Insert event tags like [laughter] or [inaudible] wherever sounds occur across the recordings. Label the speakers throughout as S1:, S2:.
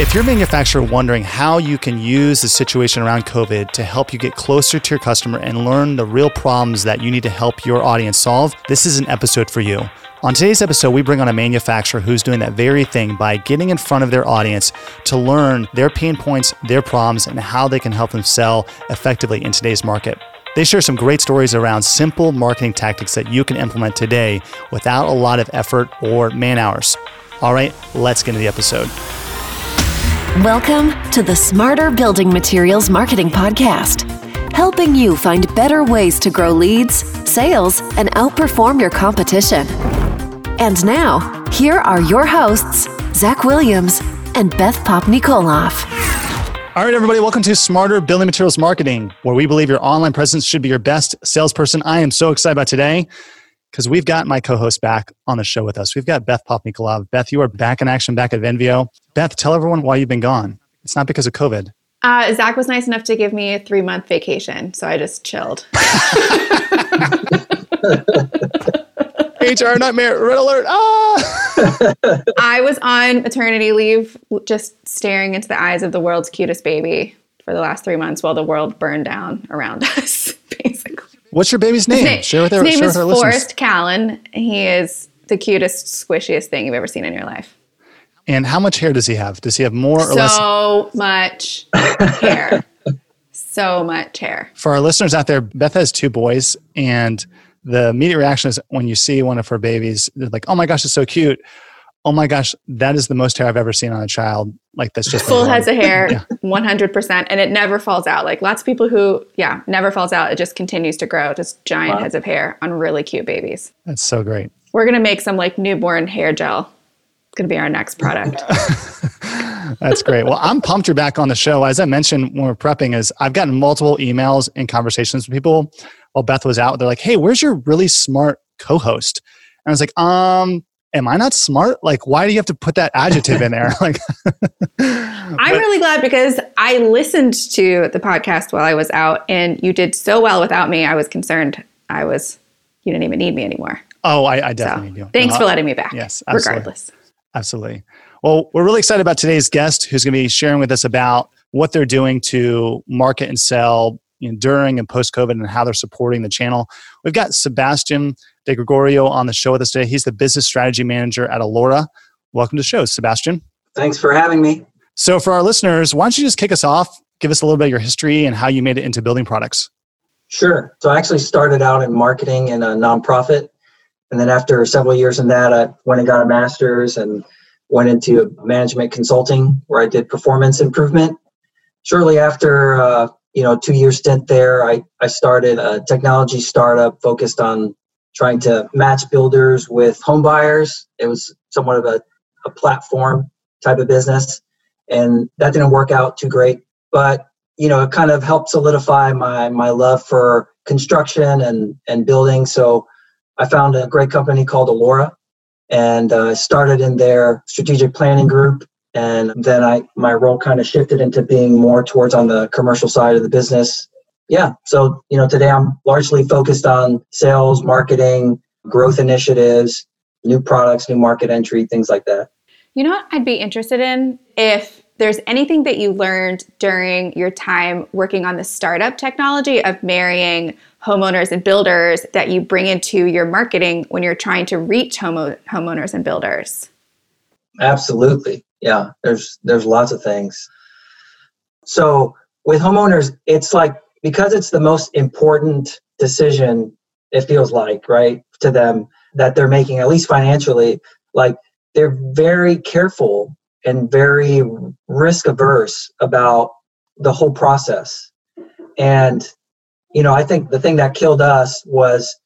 S1: If you're a manufacturer wondering how you can use the situation around COVID to help you get closer to your customer and learn the real problems that you need to help your audience solve, this is an episode for you. On today's episode, we bring on a manufacturer who's doing that very thing by getting in front of their audience to learn their pain points, their problems, and how they can help them sell effectively in today's market. They share some great stories around simple marketing tactics that you can implement today without a lot of effort or man hours. All right, let's get into the episode.
S2: Welcome to the Smarter Building Materials Marketing Podcast, helping you find better ways to grow leads, sales, and outperform your competition. And now, here are your hosts, Zach Williams and Beth Popnikolov.
S1: All right, everybody, welcome to Smarter Building Materials Marketing, where we believe your online presence should be your best salesperson. I am so excited about today because we've got my co-host back on the show with us. We've got Beth Popnikolov. Beth, you are back in action, back at Venveo. Beth, tell everyone why you've been gone. It's not because of COVID.
S3: Uh, Zach was nice enough to give me a three month vacation, so I just chilled. [laughs]
S1: HR nightmare, red alert. Ah! [laughs]
S3: I was on maternity leave, just staring into the eyes of the world's cutest baby for the last three months while the world burned down around [laughs] us, basically.
S1: What's your baby's name?
S3: name-
S1: share with our,
S3: His name is
S1: our listeners.
S3: Forrest Callan. He is the cutest, squishiest thing you've ever seen in your life.
S1: And how much hair does he have? Does he have more or less?
S3: So much hair. [laughs] so much hair.
S1: For our listeners out there, Beth has two boys, and the immediate reaction is when you see one of her babies, they're like, "Oh my gosh, it's so cute." Oh my gosh, that is the most hair I've ever seen on a child. Like that's just
S3: Full
S1: born.
S3: heads of hair,
S1: Yeah.
S3: 100%. And it never falls out. Like lots of people who, yeah, never falls out. It just continues to grow. Just giant
S4: Wow.
S3: heads of hair on really cute babies.
S1: That's so great.
S3: We're going to make some like newborn hair gel. It's going to be our next product. [laughs]
S1: That's great. Well, I'm pumped you're back on the show. As I mentioned when we're prepping, is I've gotten multiple emails and conversations with people while Beth was out. They're like, "Hey, where's your really smart co-host?" And I was like, "Um, am I not smart? Like, why do you have to put that adjective in there?" [laughs] like,
S3: I'm really glad because I listened to the podcast while I was out and you did so well without me. I was concerned. I was, you didn't even need me anymore.
S1: oh, I, I
S3: So
S1: definitely do.
S3: thanks
S1: No,
S3: for letting me back.
S1: yes, absolutely.
S3: regardless.
S1: Absolutely. Well, we're really excited about today's guest who's going to be sharing with us about what they're doing to market and sell you know, during and post COVID and how they're supporting the channel. We've got Sebastian De Gregorio on the show with us today. He's the business strategy manager at Allura. Welcome to the show, Sebastian.
S4: Thanks for having me.
S1: So, for our listeners, why don't you just kick us off? Give us a little bit of your history and how you made it into building products.
S4: Sure. So I actually started out in marketing in a nonprofit. And then after several years in that, I went and got a master's and went into management consulting where I did performance improvement. Shortly after, uh, you know, two year stint there, I, I started a technology startup focused on trying to match builders with home buyers. It was somewhat of a, a platform type of business. And that didn't work out too great. But you know, it kind of helped solidify my my love for construction and and building. So I found a great company called Allura, and uh, started in their strategic planning group. And then I my role kind of shifted into being more towards on the commercial side of the business. Yeah, so you know, today I'm largely focused on sales, marketing, growth initiatives, new products, new market entry, things like that.
S3: You know what I'd be interested in if there's anything that you learned during your time working on the startup technology of marrying homeowners and builders that you bring into your marketing when you're trying to reach homo- homeowners and builders.
S4: Absolutely. Yeah, there's there's lots of things. So with homeowners, it's like because it's the most important decision it feels like, right, to them that they're making at least financially, like they're very careful and very risk averse about the whole process. And you know, I think the thing that killed us was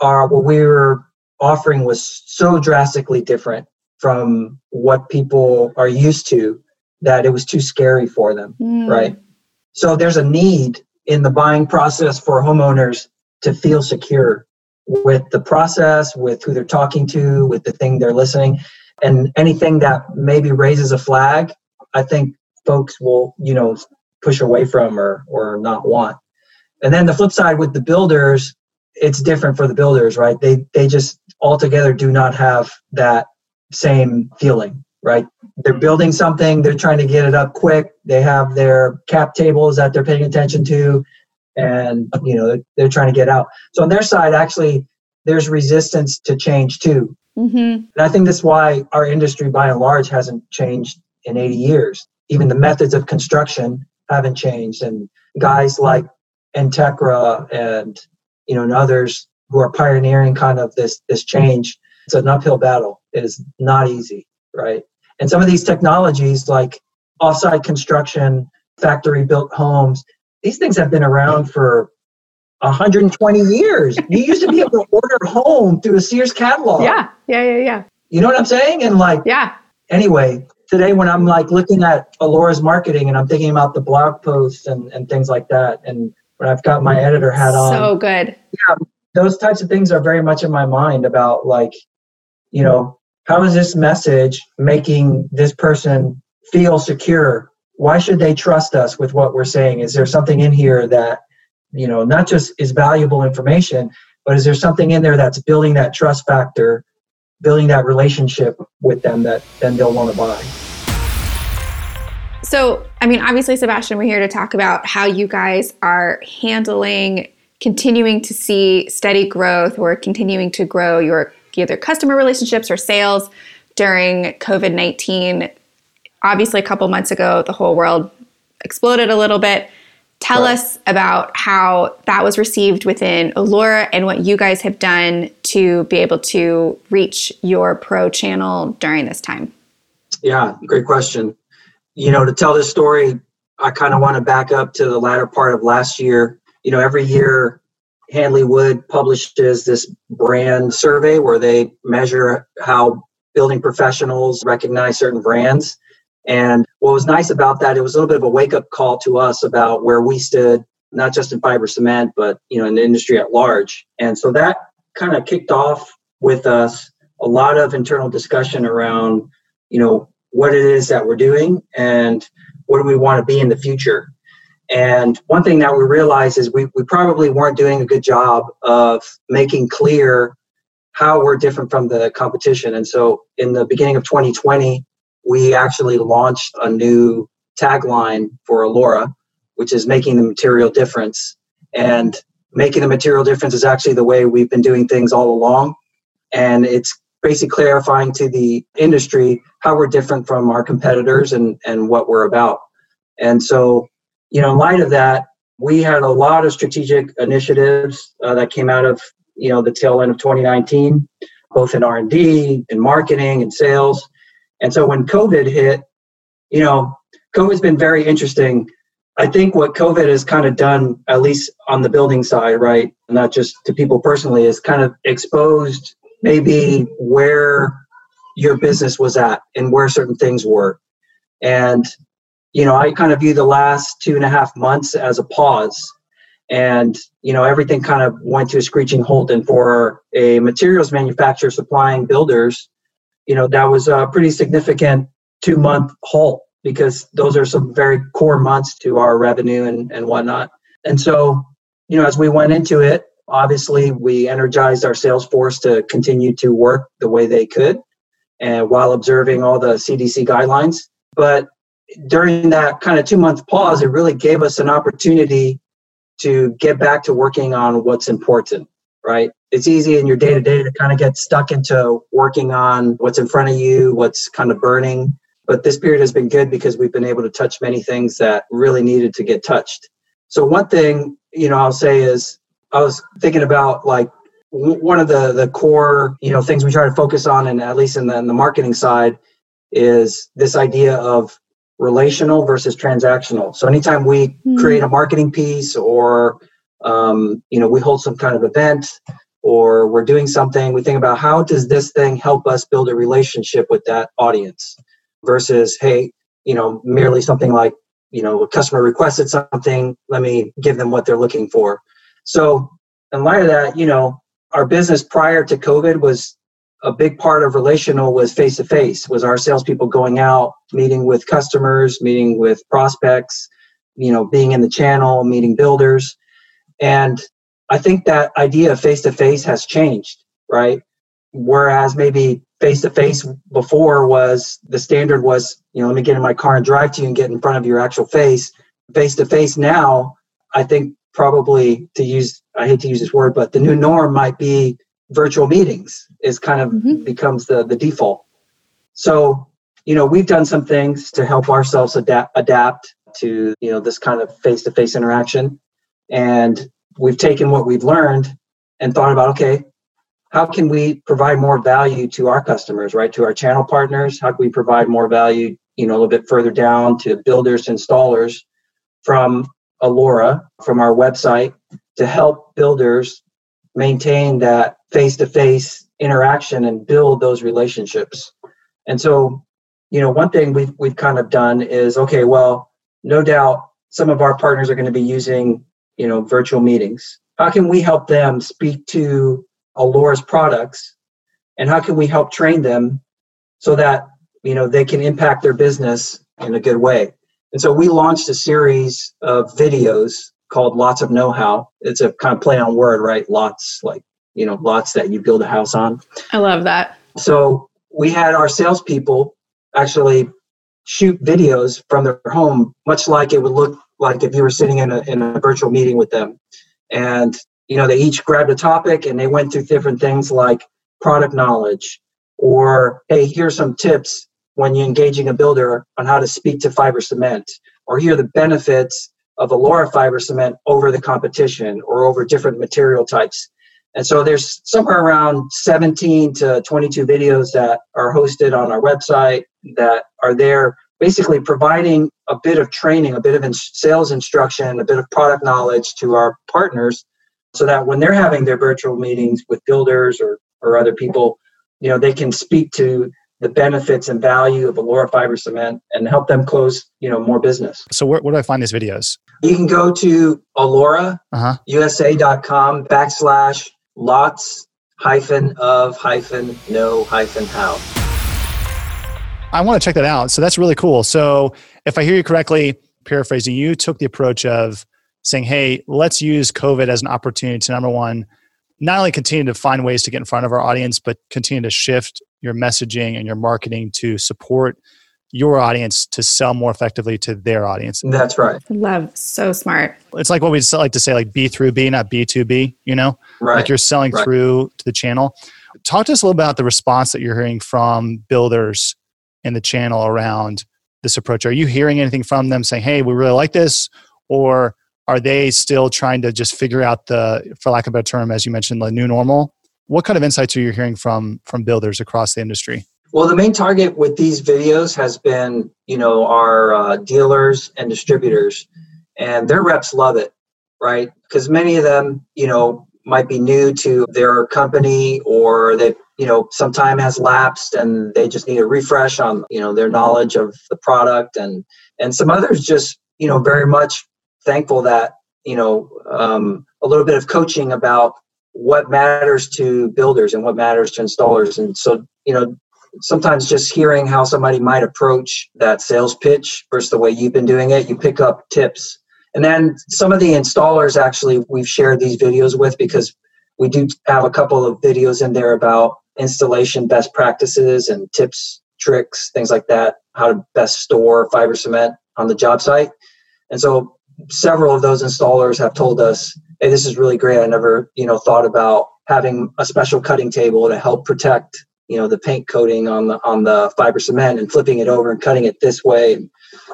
S4: our what we were offering was so drastically different from what people are used to that it was too scary for them,
S3: Mm.
S4: right? So there's a need in the buying process for homeowners to feel secure with the process, with who they're talking to, with the thing they're listening, and anything that maybe raises a flag, I think folks will, you know, push away from or or not want. And then the flip side with the builders, it's different for the builders, right? They they just altogether do not have that same feeling, right? they're building something, they're trying to get it up quick. They have their cap tables that they're paying attention to, and you know they're trying to get out. So on their side, actually, there's resistance to change too. Mm-hmm. And I think that's why our industry, by and large, hasn't changed in 80 years. Even the methods of construction haven't changed, and guys like Entekra and you know and others who are pioneering kind of this this change. It's an uphill battle. It is not easy, right? And some of these technologies like offsite construction, factory built homes, these things have been around for 120 years. You used to be able to order a home through a Sears catalog.
S3: Yeah, yeah, yeah, yeah.
S4: You know what I'm saying? And like,
S3: yeah.
S4: Anyway, today when I'm like looking at Allura's marketing and I'm thinking about the blog posts and, and things like that, and when I've got my mm-hmm. editor hat on.
S3: So good.
S4: Yeah, those types of things are very much in my mind about like, you know, how is this message making this person feel secure? Why should they trust us with what we're saying? Is there something in here that, you know, not just is valuable information, but is there something in there that's building that trust factor, building that relationship with them that then they'll want to buy?
S3: So, I mean, obviously, Sebastian, we're here to talk about how you guys are handling continuing to see steady growth or continuing to grow your either customer relationships or sales during COVID 19. Obviously, a couple months ago, the whole world exploded a little bit. Tell right. us about how that was received within Allura and what you guys have done to be able to reach your pro channel during this time.
S4: Yeah, great question. You know, to tell this story, I kind of want to back up to the latter part of last year. You know, every year Hanley Wood publishes this brand survey where they measure how building professionals recognize certain brands. And what was nice about that, it was a little bit of a wake up call to us about where we stood, not just in fiber cement, but you know, in the industry at large. And so that kind of kicked off with us a lot of internal discussion around, you know, what it is that we're doing and what do we want to be in the future. And one thing that we realized is we, we probably weren't doing a good job of making clear how we're different from the competition. And so in the beginning of 2020, we actually launched a new tagline for Allura, which is making the material difference. And making the material difference is actually the way we've been doing things all along. And it's basically clarifying to the industry how we're different from our competitors and, and what we're about. And so you know, in light of that, we had a lot of strategic initiatives uh, that came out of you know the tail end of 2019, both in R&D, in marketing, and sales. And so when COVID hit, you know, COVID's been very interesting. I think what COVID has kind of done, at least on the building side, right, not just to people personally, is kind of exposed maybe where your business was at and where certain things were. And you know, I kind of view the last two and a half months as a pause. And, you know, everything kind of went to a screeching halt. And for a materials manufacturer supplying builders, you know, that was a pretty significant two month halt because those are some very core months to our revenue and, and whatnot. And so, you know, as we went into it, obviously we energized our sales force to continue to work the way they could and while observing all the CDC guidelines. But during that kind of two month pause, it really gave us an opportunity to get back to working on what's important, right? It's easy in your day to day to kind of get stuck into working on what's in front of you, what's kind of burning. But this period has been good because we've been able to touch many things that really needed to get touched. So, one thing, you know, I'll say is I was thinking about like one of the the core you know things we try to focus on and at least in the, in the marketing side is this idea of relational versus transactional. So anytime we mm-hmm. create a marketing piece or um, you know we hold some kind of event or we're doing something, we think about how does this thing help us build a relationship with that audience versus hey, you know, merely something like you know a customer requested something, let me give them what they're looking for. So in light of that, you know, our business prior to COVID was a big part of relational was face to face was our salespeople going out meeting with customers meeting with prospects you know being in the channel meeting builders and i think that idea of face to face has changed right whereas maybe face to face before was the standard was, you know, let me get in my car and drive to you and get in front of your actual face. Face to face now, I think probably to use, I hate to use this word, but the new norm might be virtual meetings is kind of mm-hmm. becomes the, the default. So, you know, we've done some things to help ourselves adapt, adapt to, you know, this kind of face to face interaction. And we've taken what we've learned and thought about, okay, how can we provide more value to our customers, right? To our channel partners? How can we provide more value, you know, a little bit further down to builders, installers from Allura, from our website to help builders maintain that face to face interaction and build those relationships. And so, you know, one thing we've, we've kind of done is okay, well, no doubt some of our partners are going to be using, you know, virtual meetings. How can we help them speak to Allura's products and how can we help train them so that, you know, they can impact their business in a good way? And so we launched a series of videos called Lots of Know How. It's a kind of play on word, right? Lots, like, you know, lots that you build a house on.
S3: I love that.
S4: So we had our salespeople actually shoot videos from their home, much like it would look like if you were sitting in a, in a virtual meeting with them. And, you know, they each grabbed a topic and they went through different things like product knowledge or, hey, here's some tips when you're engaging a builder on how to speak to fiber cement, or here are the benefits of Allura fiber cement over the competition or over different material types. And so there's somewhere around 17 to 22 videos that are hosted on our website that are there basically providing a bit of training, a bit of sales instruction, a bit of product knowledge to our partners so that when they're having their virtual meetings with builders or, or other people, you know, they can speak to the benefits and value of Allura fiber cement and help them close, you know, more business.
S1: So where, where do I find these videos?
S4: You can go to allurausa.com uh-huh. backslash lots hyphen of hyphen no hyphen how.
S1: I want to check that out. So that's really cool. So if I hear you correctly, paraphrasing, you took the approach of saying, hey, let's use COVID as an opportunity to number one, not only continue to find ways to get in front of our audience, but continue to shift your messaging and your marketing to support your audience to sell more effectively to their audience.
S4: That's right.
S3: Love, so smart.
S1: It's like what we like to say, like B through B, not B two B. You know,
S4: right.
S1: like you're selling right. through to the channel. Talk to us a little about the response that you're hearing from builders in the channel around this approach. Are you hearing anything from them saying, "Hey, we really like this," or are they still trying to just figure out the, for lack of a better term, as you mentioned, the new normal? What kind of insights are you hearing from from builders across the industry?
S4: Well, the main target with these videos has been, you know, our uh, dealers and distributors, and their reps love it, right? Because many of them, you know, might be new to their company or they, you know, some time has lapsed and they just need a refresh on, you know, their knowledge of the product, and and some others just, you know, very much thankful that, you know, um, a little bit of coaching about what matters to builders and what matters to installers. And so, you know, sometimes just hearing how somebody might approach that sales pitch versus the way you've been doing it, you pick up tips. And then some of the installers actually we've shared these videos with because we do have a couple of videos in there about installation best practices and tips, tricks, things like that, how to best store fiber cement on the job site. And so several of those installers have told us hey, this is really great. I never, you know, thought about having a special cutting table to help protect, you know, the paint coating on the on the fiber cement and flipping it over and cutting it this way.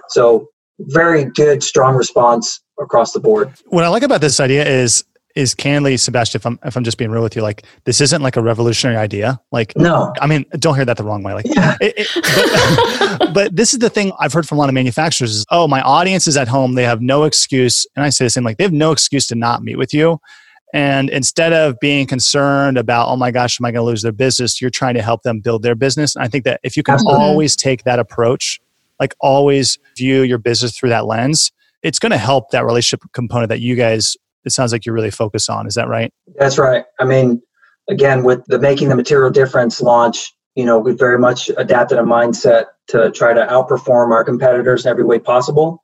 S4: So very good, strong response across the board.
S1: What I like about this idea is is candidly, Sebastian, if I'm if I'm just being real with you, like this isn't like a revolutionary idea. Like
S4: no,
S1: I mean, don't hear that the wrong way. Like,
S4: yeah.
S1: It, it, but, [laughs] but, this is the thing I've heard from a lot of manufacturers is, oh, my audience is at home. They have no excuse, and I say the same. Like they have no excuse to not meet with you. And instead of being concerned about, oh my gosh, am I going to lose their business? You're trying to help them build their business. And I think that if you can Absolutely. always take that approach, like always view your business through that lens, it's going to help that relationship component that you guys it sounds like you're really focused on. Is that right?
S4: That's right. I mean, again, with the making the material difference launch, you know, we very much adapted a mindset to try to outperform our competitors in every way possible.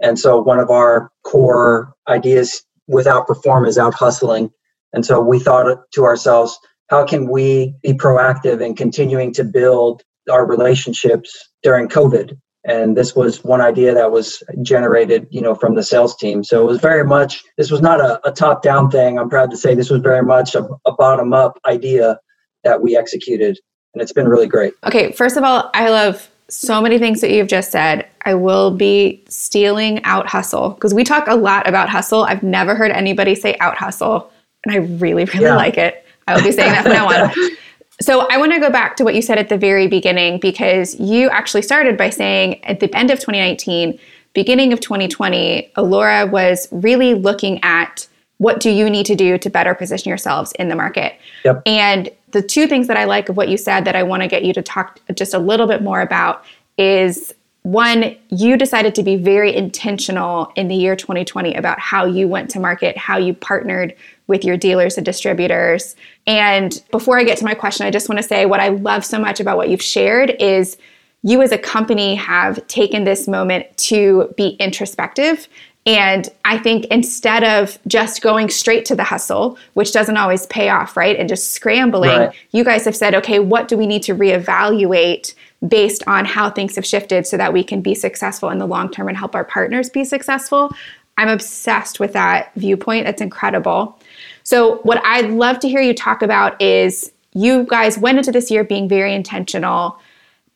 S4: And so one of our core ideas with outperform is out hustling. And so we thought to ourselves, how can we be proactive in continuing to build our relationships during COVID? And this was one idea that was generated, you know, from the sales team. So it was very much, this was not a, a top down thing. I'm proud to say this was very much a, a bottom up idea that we executed. And it's been really great.
S3: Okay. First of all, I love so many things that you've just said. I will be stealing out hustle because we talk a lot about hustle. I've never heard anybody say out hustle, and I really, really yeah. like it. I will be saying that from now on. [laughs] So I want to go back to what you said at the very beginning because you actually started by saying at the end of 2019, beginning of 2020, Allura was really looking at what do you need to do to better position yourselves in the market.
S4: Yep.
S3: And the two things that I like of what you said that I want to get you to talk just a little bit more about is one, you decided to be very intentional in the year 2020 about how you went to market, how you partnered with your dealers and distributors. And before I get to my question, I just want to say what I love so much about what you've shared is you as a company have taken this moment to be introspective and I think instead of just going straight to the hustle, which doesn't always pay off, right? And just scrambling, right. you guys have said, okay, what do we need to reevaluate based on how things have shifted so that we can be successful in the long term and help our partners be successful? I'm obsessed with that viewpoint. That's incredible. So, what I'd love to hear you talk about is you guys went into this year being very intentional,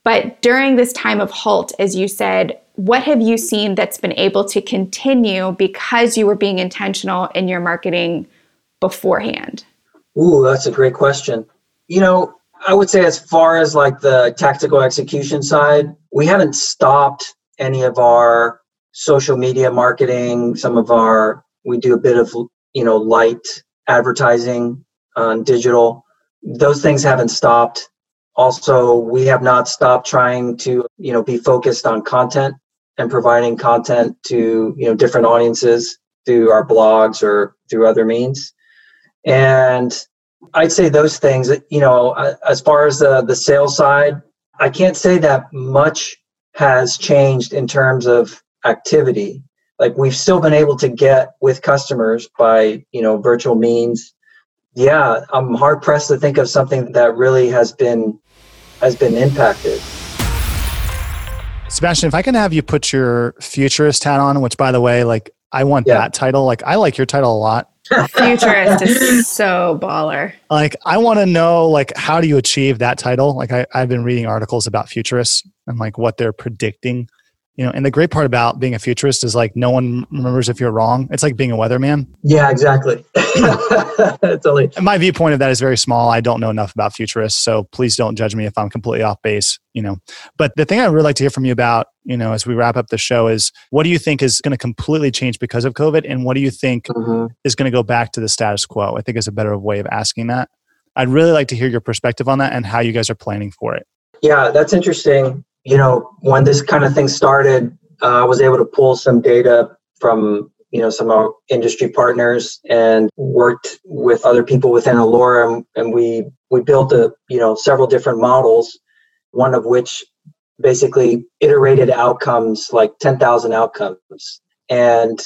S3: but during this time of halt, as you said, what have you seen that's been able to continue because you were being intentional in your marketing beforehand?
S4: Ooh, that's a great question. You know, I would say as far as like the tactical execution side, we haven't stopped any of our social media marketing, some of our we do a bit of, you know, light advertising on digital. Those things haven't stopped. Also, we have not stopped trying to, you know, be focused on content and providing content to you know different audiences through our blogs or through other means and i'd say those things you know as far as the the sales side i can't say that much has changed in terms of activity like we've still been able to get with customers by you know virtual means yeah i'm hard pressed to think of something that really has been has been impacted
S1: Sebastian, if I can have you put your futurist hat on, which by the way, like I want yeah. that title. Like I like your title a lot. [laughs] [laughs]
S3: Futurist is so baller.
S1: Like I want to know like how do you achieve that title? Like I, I've been reading articles about futurists and like what they're predicting you know and the great part about being a futurist is like no one remembers if you're wrong. It's like being a weatherman.
S4: Yeah exactly. [laughs] Totally.
S1: My viewpoint of that is very small. I don't know enough about futurists so please don't judge me if i'm completely off base you know. But the thing i would really like to hear from you about you know as we wrap up the show is what do you think is going to completely change because of covid and what do you think mm-hmm. is going to go back to the status quo? I think is a better way of asking that. I'd really like to hear your perspective on that and how you guys are planning for it.
S4: Yeah that's interesting you know, when this kind of thing started, uh, I was able to pull some data from you know some of industry partners and worked with other people within Allura, and, and we we built a you know several different models, one of which basically iterated outcomes like 10,000 outcomes. And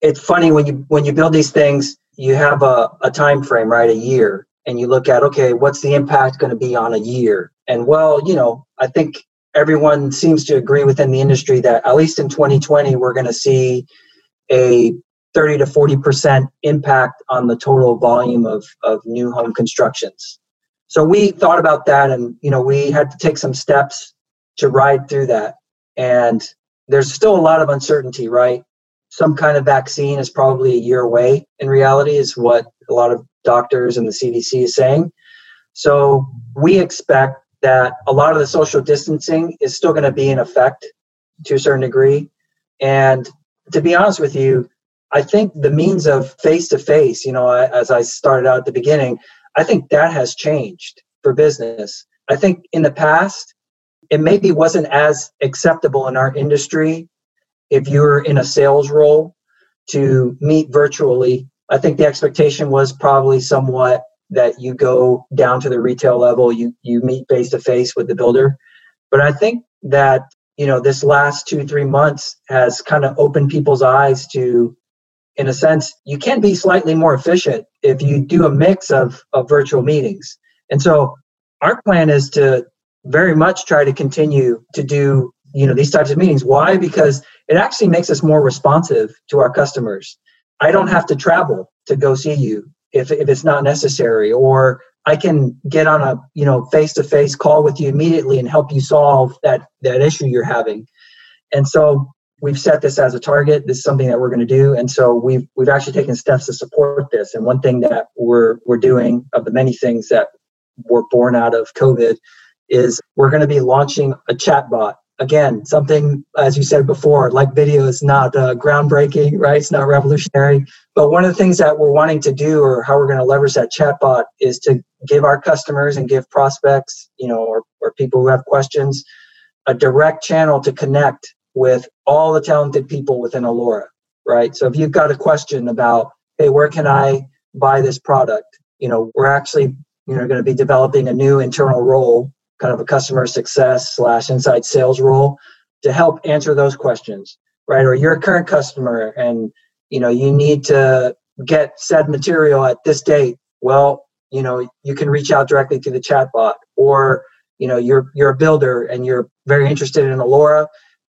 S4: it's funny when you when you build these things, you have a, a time frame, right? A year. And you look at, okay, what's the impact going to be on a year? And well, you know, I think everyone seems to agree within the industry that at least in 2020 we're going to see a 30 to 40% impact on the total volume of, of new home constructions. So we thought about that and you know we had to take some steps to ride through that. And there's still a lot of uncertainty right? Some kind of vaccine is probably a year away in reality is what a lot of doctors and the cdc is saying. So we expect that a lot of the social distancing is still going to be in effect to a certain degree. And to be honest with you, I think the means of face to face, you know, as I started out at the beginning, I think that has changed for business. I think in the past, it maybe wasn't as acceptable in our industry if you were in a sales role to meet virtually. I think the expectation was probably somewhat that you go down to the retail level, you you meet face to face with the builder. But I think that you know this last two three months has kind of opened people's eyes to in a sense, you can be slightly more efficient if you do a mix of, of virtual meetings. And so our plan is to very much try to continue to do you know these types of meetings why because it actually makes us more responsive to our customers i don't have to travel to go see you if, if it's not necessary or i can get on a you know face-to-face call with you immediately and help you solve that that issue you're having and so we've set this as a target. This is something that we're going to do, and so we've we've actually taken steps to support this. And one thing that we're we're doing of the many things that were born out of COVID is we're going to be launching a chatbot. Again, something as you said before, like video is not uh, groundbreaking, right? It's not revolutionary. But one of the things that we're wanting to do, or how we're going to leverage that chatbot, is to give our customers and give prospects, you know, or, or people who have questions, a direct channel to connect with all the talented people within Allura, right? So if you've got a question about, hey, where can I buy this product? You know, we're actually, you know, going to be developing a new internal role, kind of a customer success slash inside sales role to help answer those questions, right? Or you're a current customer and, you know, you need to get said material at this date. Well, you know, you can reach out directly to the chatbot or, you know, you're, you're a builder and you're very interested in Allura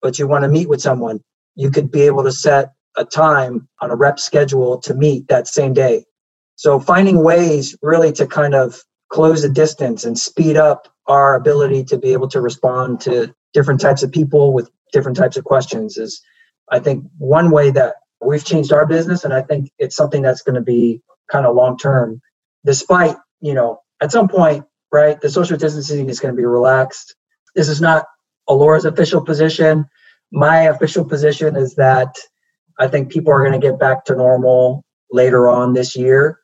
S4: but you want to meet with someone, you could be able to set a time on a rep schedule to meet that same day. So finding ways really to kind of close the distance and speed up our ability to be able to respond to different types of people with different types of questions is I think one way that we've changed our business and I think it's something that's going to be kind of long term despite, you know, at some point, right, the social distancing is going to be relaxed. This is not Allura's official position. My official position is that I think people are going to get back to normal later on this year,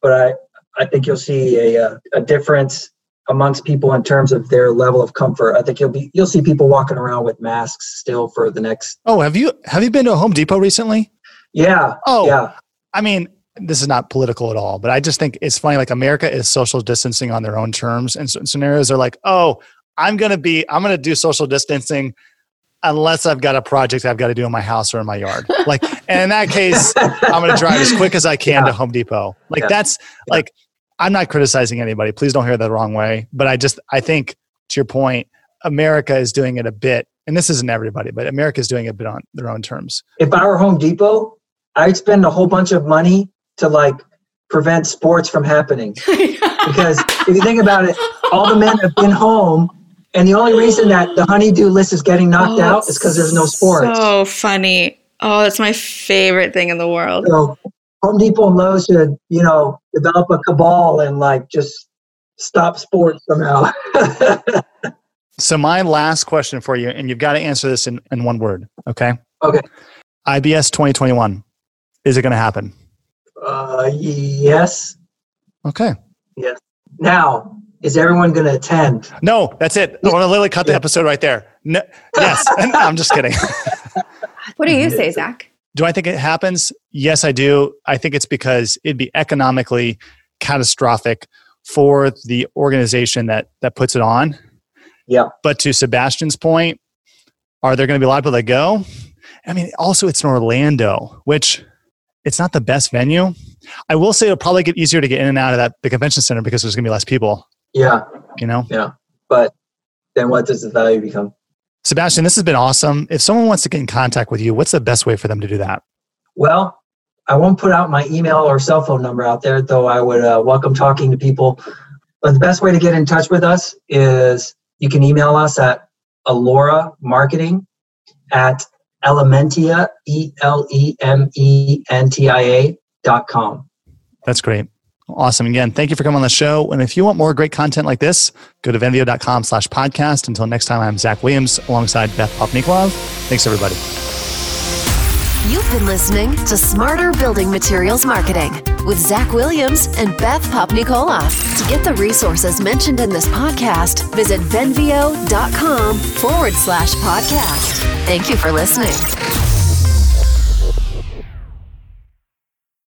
S4: but I, I think you'll see a, a difference amongst people in terms of their level of comfort. I think you'll be you'll see people walking around with masks still for the next.
S1: Oh, have you have you been to a Home Depot recently?
S4: Yeah.
S1: Oh,
S4: yeah.
S1: I mean, this is not political at all, but I just think it's funny. Like America is social distancing on their own terms, and certain scenarios are like, oh, I'm going to be, I'm going to do social distancing unless I've got a project I've got to do in my house or in my yard. Like, and in that case, I'm going to drive as quick as I can yeah. to Home Depot. Like, yeah. that's yeah. like, I'm not criticizing anybody. Please don't hear that the wrong way. But I just, I think to your point, America is doing it a bit, and this isn't everybody, but America is doing it a bit on their own terms.
S4: If I were Home Depot, I'd spend a whole bunch of money to like prevent sports from happening. [laughs] because if you think about it, all the men have been home and the only reason that the honeydew list is getting knocked oh, out is because there's no sports.
S3: So funny. Oh, that's my favorite thing in the world.
S4: So Home Depot and Lowe's should, you know, develop a cabal and like just stop sports somehow. [laughs]
S1: so my last question for you, and you've got to answer this in, in one word, okay?
S4: Okay.
S1: IBS 2021. Is it going to happen?
S4: Uh, yes.
S1: Okay.
S4: Yes. Now, is everyone going to attend?
S1: No, that's it. I want to literally cut the episode right there. No, yes, [laughs] [laughs] I'm just kidding.
S3: what do you say, Zach?
S1: Do I think it happens? Yes, I do. I think it's because it'd be economically catastrophic for the organization that that puts it on.
S4: Yeah.
S1: But to Sebastian's point, are there going to be a lot of people that go? I mean, also it's in Orlando, which it's not the best venue. I will say it'll probably get easier to get in and out of that the convention center because there's going to be less people.
S4: Yeah.
S1: You know?
S4: Yeah. But then what does the value become?
S1: Sebastian, this has been awesome. If someone wants to get in contact with you, what's the best way for them to do that?
S4: Well, I won't put out my email or cell phone number out there, though I would uh, welcome talking to people. But the best way to get in touch with us is you can email us at Allura Marketing at Elementia, E L E M E N T I A dot com.
S1: That's great. Awesome. Again, thank you for coming on the show. And if you want more great content like this, go to venveo.com slash podcast. Until next time, I'm Zach Williams alongside Beth Popnikolov. Thanks, everybody.
S2: You've been listening to Smarter Building Materials Marketing with Zach Williams and Beth Popnikolov. To get the resources mentioned in this podcast, visit venveo.com forward slash podcast. Thank you for listening.